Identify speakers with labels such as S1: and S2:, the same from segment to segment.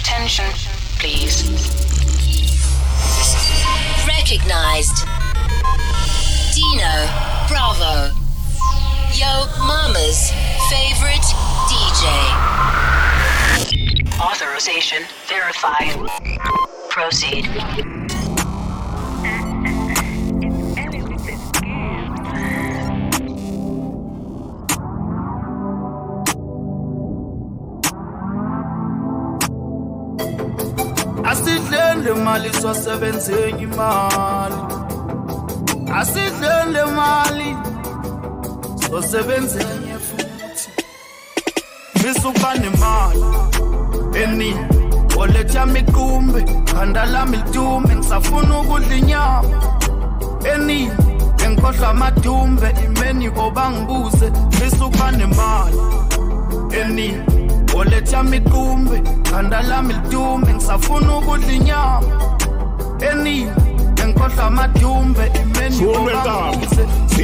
S1: Attention, please.
S2: Recognized. Dino Bravo. Yo Mama's favorite DJ.
S1: Authorization verified. Proceed.
S3: le mali sasebenzeki imali asidlele mali sosebenzenye futhi. Misuba nemali enini bolet yami iqumbe khanda lami litume ngisafuna ukudla inyama. Enini engikhohlwa amadumbe imeni bobangibuze misuba nemali enini oletha miqumbe khanda lami litume ngisafuna ukudla inyama. Eningi engikhohlwa amadumbe imeni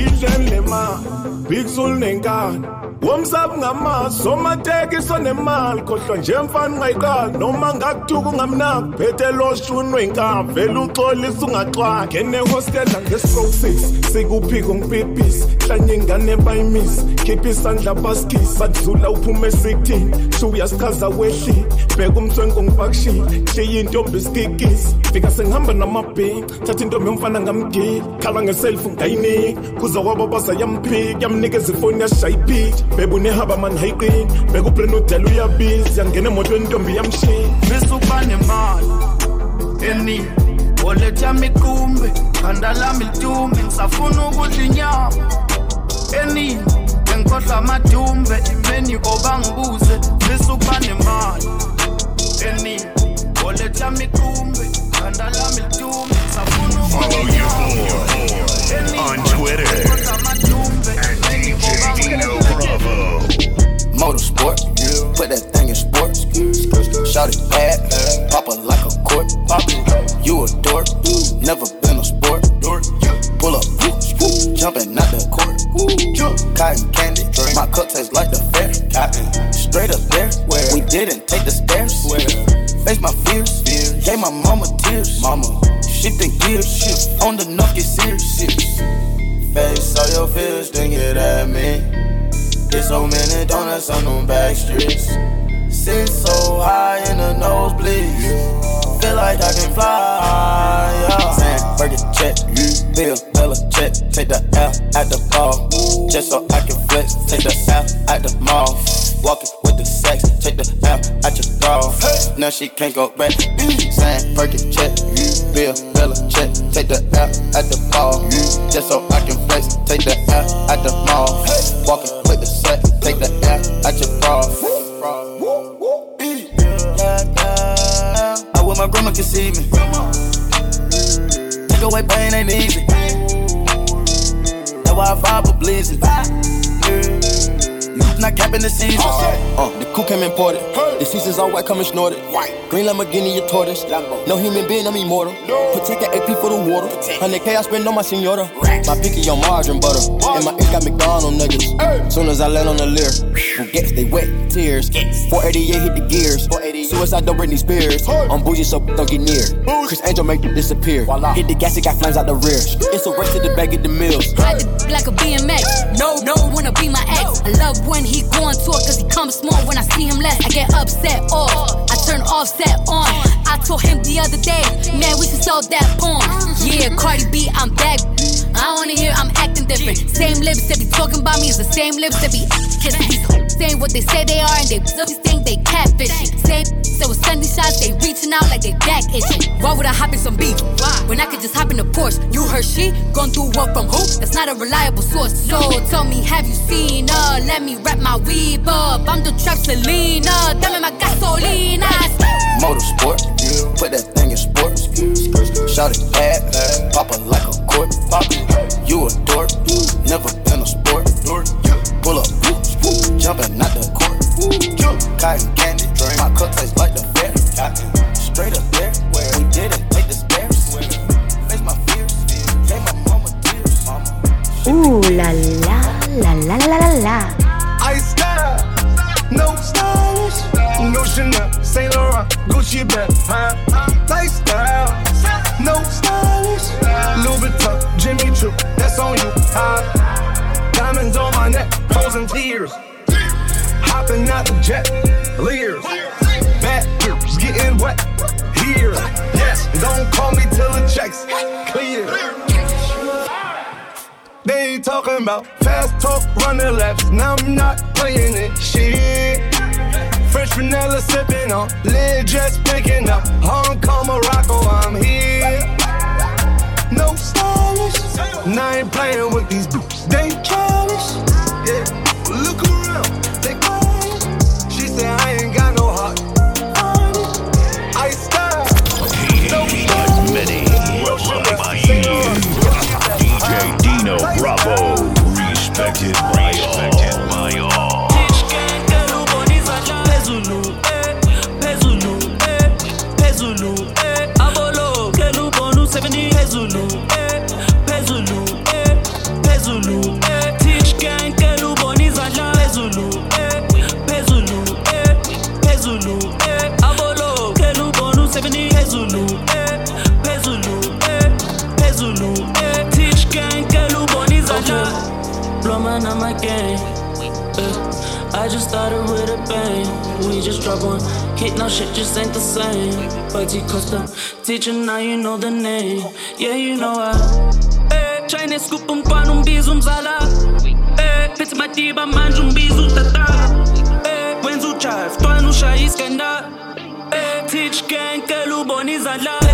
S4: idleni lemali bigsul nenkani. Womsabu ngamaso somateki sonemali. Khohlwa nje mfana ungayiqali. Noma ngakuthuka ungamnako phethe loshunwe inkamvu vele uxolisa ungaxwaki ngenehostela ngestroke 6 sikuphika ungipipisi hlanye ingane bayimisi. Khipha isandla baskisi badlula uphume 16 shuyazichaza wehlile bheka umthwenko ngibhakushile kliye intombi isikikisi fika sengihamba namabhinca thatha intombi yomfana ngamgili. Khala ngeselfu ngayinika kuza kwabo baza yamphika yamnikeza ifoni yashaya iphitha bebunehaba mani hayiqini beka ubreno udela uyabiza yangena emotweni intombi yamshiya.
S3: Misuka nemali eningi oletha miqumbe khanda lami litume ngisafuna ukudla inyama eningi engikhohlwa amadumbe. Imeni
S5: Face all your fears, then get at me. Get so many donuts on them back streets. Sit so high in the nose nosebleeds. Feel like I can fly. Yeah. Saying, burger check, Bill, Bella check. Take the L at the ball. Just so I can flex. Take the L at the mall. Walking with the. Take the L at your bra. Now she can't go back. Saying, burger check, Bill, Bella check. Take the L at the ball. Just so I can flex. Take the L at the mall. Walking with the set. Take the L at your bra. I wish my grandma could see me. Take away pain ain't easy. That's why I vibe with blazing. Not capping the season. Uh, the coup came imported. The seasons all white, coming snorted. White. Green Lamborghini, a tortoise. No human being, I'm immortal. Protect the AP for the water. 100K I spend on my senora. My picky on margarine butter. And my ink got McDonald niggas. Soon as I land on the leer, who gets they wet tears. 488 hit the gears. Suicide don't Britney Spears. I'm bougie, so don't get near. Criss Angel make it disappear. Hit the gas, it got flames out the rear. It's a race to the bag of the mills.
S6: Ride the like a BMX. No, no, wanna be my ex. I love when he go on tour, cause he comes small when I see him less. I get upset off. I turn offset on. I told him the other day, man, we should sell that porn. Yeah, Cardi B, I'm back. I wanna hear I'm acting different. Same lips that be talking about me is the same lips that be kissing. Saying what they say they are and they just think they catfishing. Same so with Sunday shots, they reaching out like they back itching. Why would I hop in some beef? When I could just hop in a Porsche. You heard she gone through what from who? That's not a reliable source. So tell me, have you seen her? Let me wrap my weave up. I'm the trap Selena. Dame my gasolina.
S5: Motorsport, put that thing in sports. Shout it bad, pop it like a court. You a dork, never jumping
S7: leers. Girls getting wet here. Yes, don't call me till the checks clear. They ain't talking about fast talk, running laps. Now I'm not playing it. Shit. French vanilla sipping on, lid just picking up. Hong Kong, Morocco, I'm here. No stylish. Now I ain't playing with these boots. They
S8: Dino Bravo. Respected
S9: shit just ain't the same. Party Costa, teacher, now you know the name. Yeah, you know I. Eh, Chinese scoop umntwana umbiza umzala. Eh, phethe madiba manje umbiza utata. Eh, wenza ujive, ntwana ushaya iskanda. Eh, teach gang, kela ubona izandla.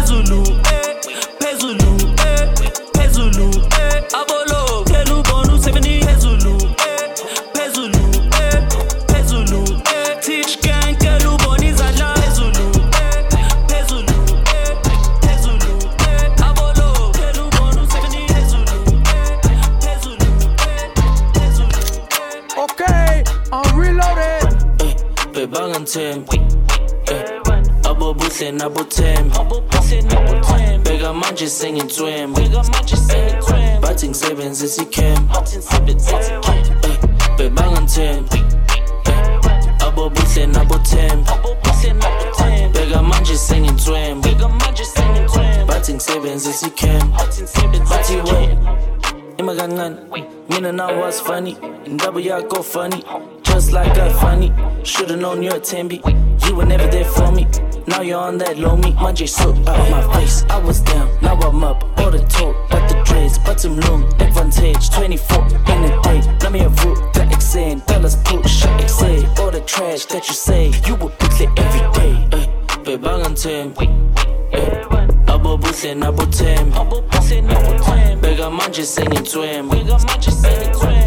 S9: Eh.
S7: Okay, I'm reloaded.
S9: bebanganthembi abo buhle nabo thembi bheka manje sengintswembu bathi ngisebenzisa ikhembu bebanganthembi abo buhle nabo thembi bheka manje sengintswembu bathi you might got none. Me and I was funny, and double y'all go funny. Just like I funny, should've known you're a Timby. You were never there for me, now you're on that low me. My J soot out my face, I was down, now I'm up. All the talk, but the dreads, but some loom, advantage, 24 in a day. Let me a root, that exam, dollars push, exam. All the trash that you say, you would put it every day. Eh, babe, I'm on 10. I'm buhle nabo 10. Bega manje sengithwem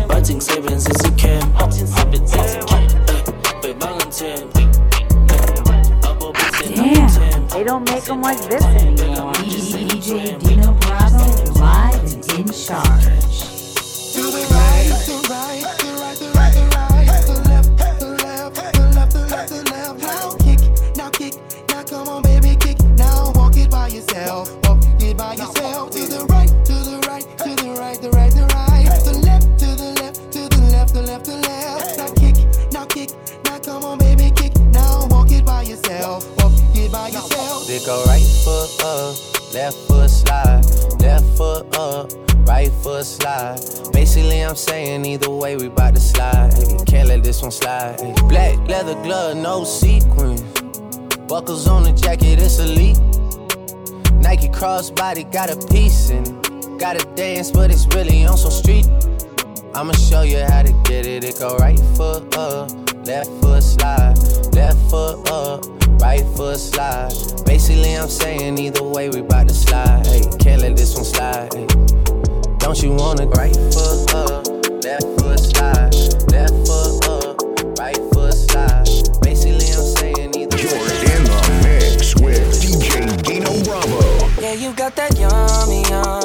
S9: bathi ngisebenzisa icam bangithembi abo
S10: They don't make them like this
S7: right
S11: foot slide. Basically, I'm saying either way, we bout to slide. Ay, Can't let this one slide. Ay, Black leather glove, no sequins. Buckles on the jacket, it's elite. Nike crossbody got a piece in it. Gotta dance, but it's really on some street. I'ma show you how to get it. It go right foot up, left foot slide, left foot up, right foot slide. Basically, I'm saying either way, we bout to slide. Hey, can't let this one slide. Hey. Don't you wanna right foot up, left foot slide, left foot up, right foot slide. Basically, I'm saying either
S8: You're in the mix with DJ Dino Bravo.
S9: Yeah, you got that yummy, yum,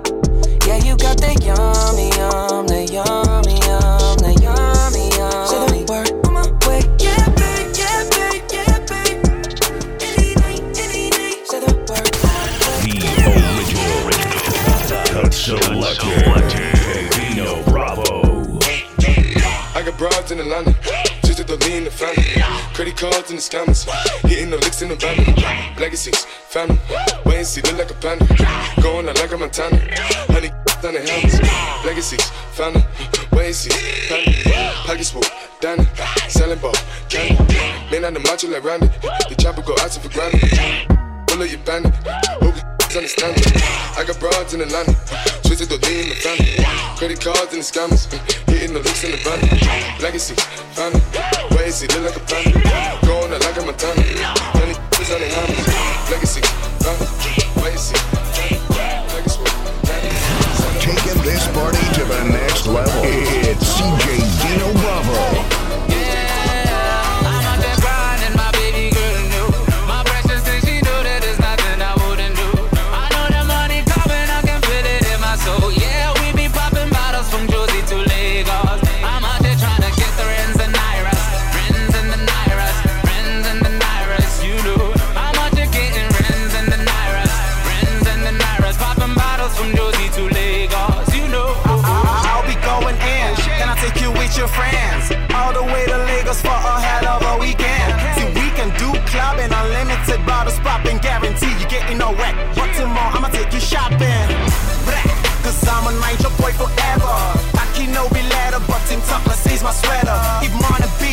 S12: The
S13: scammers, hitting the licks in the van. Legacies, family, wait and see, look like a panda. Going out like a Montana, honey on the helmets. Legacies, family, wait and see, panda. Pockets full, Danny, selling ball, candy. Man on the macho like Randy, the chopper go out for granted. Pull up your bandit, you understand it. I got broads in the Atlanta, twisted the lean in the family. Credit cards and the scammers, hitting the licks in the van. Legacy, family, look like a panda. Going out like a Montana, on. Legacy, wait.
S14: Taking this party to the next level. It's CJ Dino Bravo.
S15: My sweater. If money a the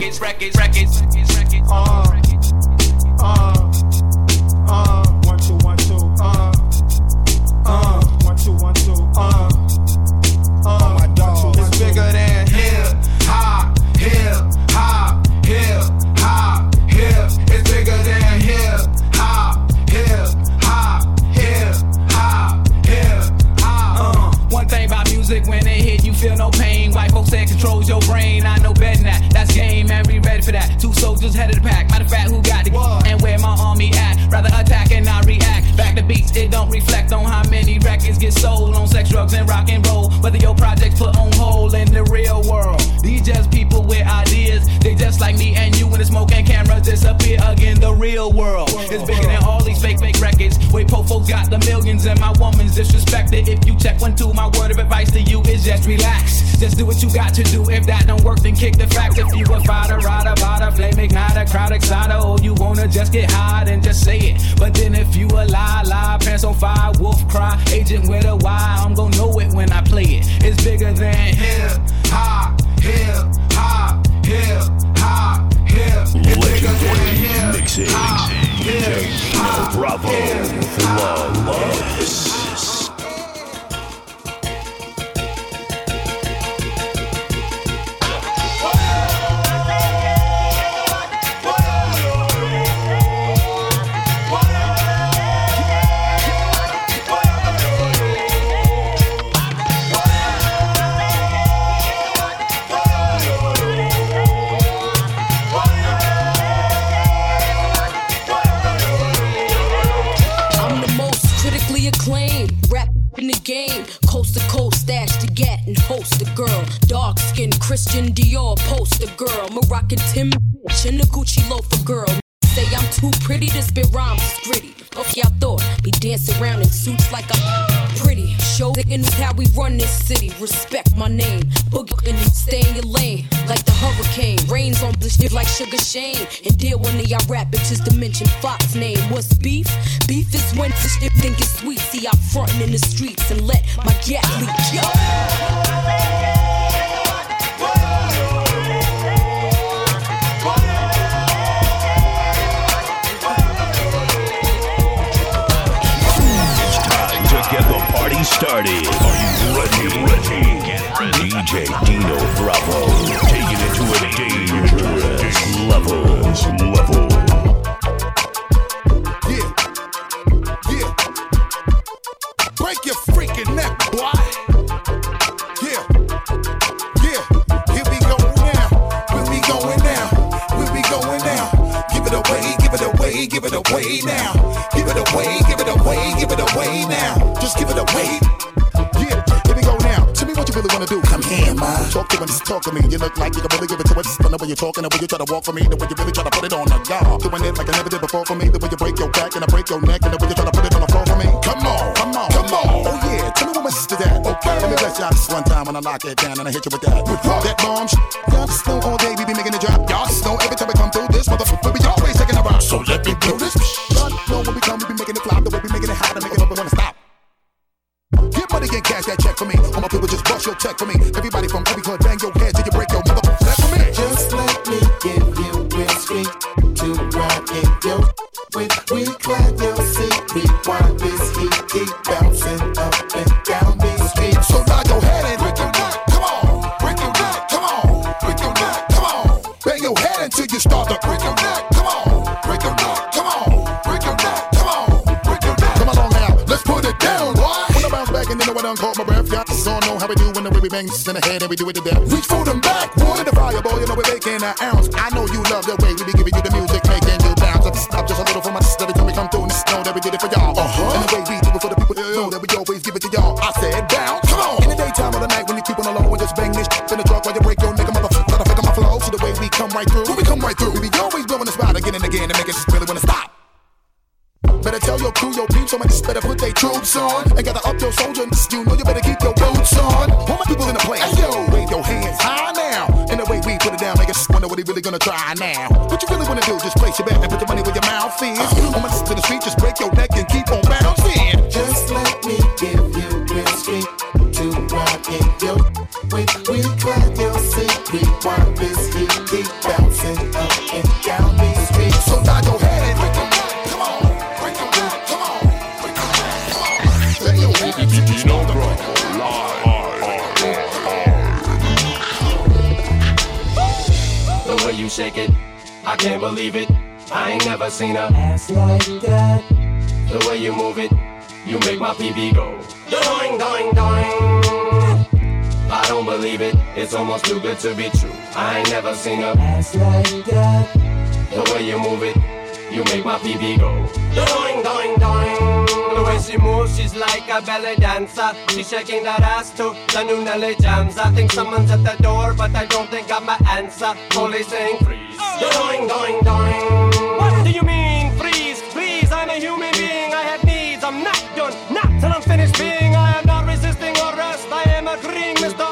S9: fake records, records, records, records.
S15: one
S9: real world is bigger than all these fake, fake records. Wait, Pofo's got the millions and my woman's disrespected. If you check one, two, my word of advice to you is just relax. Just do what you got to do. If that don't work, then kick the facts. If you a fighter, rider, rider, flame igniter, crowd exciter, or you wanna just get high, then just say it. But then if you a lie, lie, pants on fire, wolf cry, agent with a Y, I'm gonna know it when I play it. It's bigger than hip
S15: hop, hip hop, hip
S14: Legendary mixing. Dino Bravo. Flawless.
S6: I'm girl.
S16: Say I'm too pretty to spit rhymes, gritty. Okay, I thought be dancing around in suits like I'm pretty. Show the is how we run this city. Respect my name. Boogie and stay in your lane like the hurricane. Rains on this shit like Sugar Shane. And deal when they y'all rap bitches to mention Fox name. What's beef? Beef is when this shit think it's sweet. See, I'm frontin' in the streets and let my gas leak. Yo.
S14: Started. Are you ready? Ready? Ready. DJ Dino Bravo taking it to a dangerous level. Level.
S17: Talk to me, to. You look like you can really give it to us. But the way you're talking, the way you try to walk for me, the way you really try to put it on the guard. Doing it like I never did before for me. The way you break your back and I break your neck, and the way you try to put it on the floor for me. Come on, come on, come on. Oh yeah, tell me what my sister that. Okay, let me bless out this one time when I lock it down and I hit you with that. With that bomb, sh- y'all just know all day we be making it drop. Y'all just know every time we come through this motherfucker, we be always taking a rock. So let me do this. Y'all know when we come, we be it. The making it that check for me. All my people just bust your check for me. Everybody from every hood, bang your head till you break your neck for me.
S18: Just let me give you whiskey to ride in your with we clap your seat. Rewind this heat, keep bouncing up and down these streets.
S17: So nod your head and break your neck. Come on, break your neck. Come on, break your neck. Come on, bang your head until you start to break your neck. Come on, done caught my breath, y'all just all know how we do when the way we bang this in the head and we do it to death. Reach for them back, wood the fire, boy. You know we're making an ounce. I know you love the way we be giving you the music, making you bounce. Let's stop just a little for my sister we come through and know that we did it for y'all. Uh-huh. And the way we do it for the people that know that we always give it to y'all. I said bounce, come on. In the daytime or the night when you keep on the low and just bang this in the truck while you break your nigga motherfucker. Let I my flow. See the way we come right through. When we come right through, we be always blowing the spot again and again and make it just really wanna stop. Better tell your crew, your peeps, somebody just better put their troops on. And gotta up your soldiers, you know you better keep your boots on. All my people in the place, yo, wave your hands high now. And the way we put it down, make us wonder what he really gonna try now. What you really wanna do, just place your bet and put your money where your mouth is. Uh-huh. On my to the street, just break your neck and keep on bouncing.
S18: Just let me give you whiskey to ride in your with we clap your seat. Rewind this
S19: I can't believe it. I ain't never seen a
S18: ass like that.
S19: The way you move it, you make my PB go. Doing, doing, doing. I don't believe it, it's almost too good to be true. I ain't never seen a
S18: ass like that.
S19: The way you move it, you make my PB go. Doing, doing, doing. The way she moves, she's like a ballet dancer. She's shaking that ass to the new Nelly jams. I think someone's at the door, but I don't think I'm my answer. Police saying freeze. What do you mean freeze? I'm a human being. I have needs. I'm not done, not till I'm finished being. I am not resisting arrest. I am agreeing, Mr.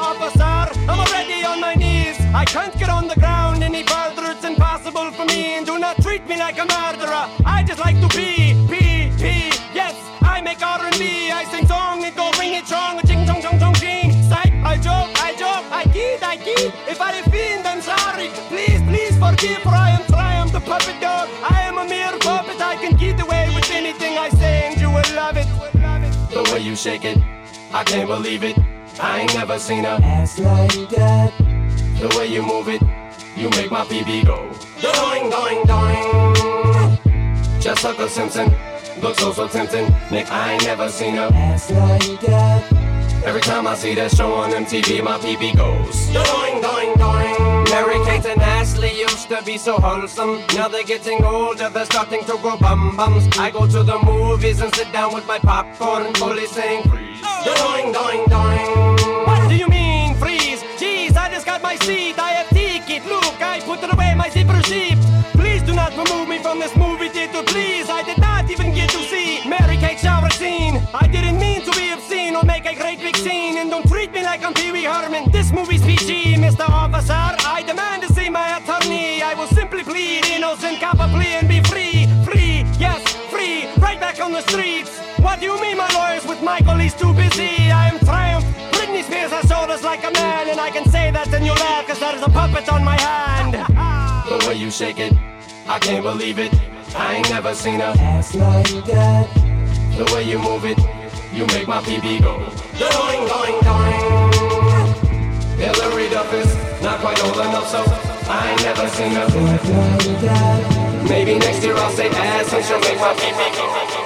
S19: I'm already on my knees. I can't forgive, for I the puppet dog. I am a mere puppet. I can get away with anything I say, and you will love it. The way you shake it, I can't believe it. I ain't never seen a
S18: ass like that.
S19: The way you move it, you make my PB go. Doing, doing, doing. Just like a Simpson, looks so so tempting. Nick, I ain't never seen a
S18: ass like that.
S19: Every time I see that show on MTV, my PB goes. Doing, doing, doing. Mary Kate and Ashley used to be so wholesome. Now they're getting older, they're starting to grow bum bums. I go to the movies and sit down with my popcorn, fully saying freeze. Doing, doing, doing. What do you mean freeze? Jeez, I just got my seat. I have ticket. Look, I put away my zipper sheep. Please do not remove me from this movie theater, please. I did not even get to see Mary Kate shower scene. I didn't mean to be obscene or make a great big scene. And don't treat me like I'm Pee Wee Herman. This movie's PG, Mr. Officer. Simply plead innocent, cop a plea and be free. Free, yes, free. Right back on the streets. What do you mean, my lawyers with Michael? He's too busy. I am triumph. Britney Spears has shoulders like a man, and I can say that and you laugh, cause there is a puppet on my hand.
S20: The way you shake it, I can't believe it. I ain't never seen a ass like that. The way you move it, you make my PB go. Doing, doing, doing. Hilary Duff is not quite old enough, so I ain't never seen a. Maybe next year I'll say ass and she'll make my go.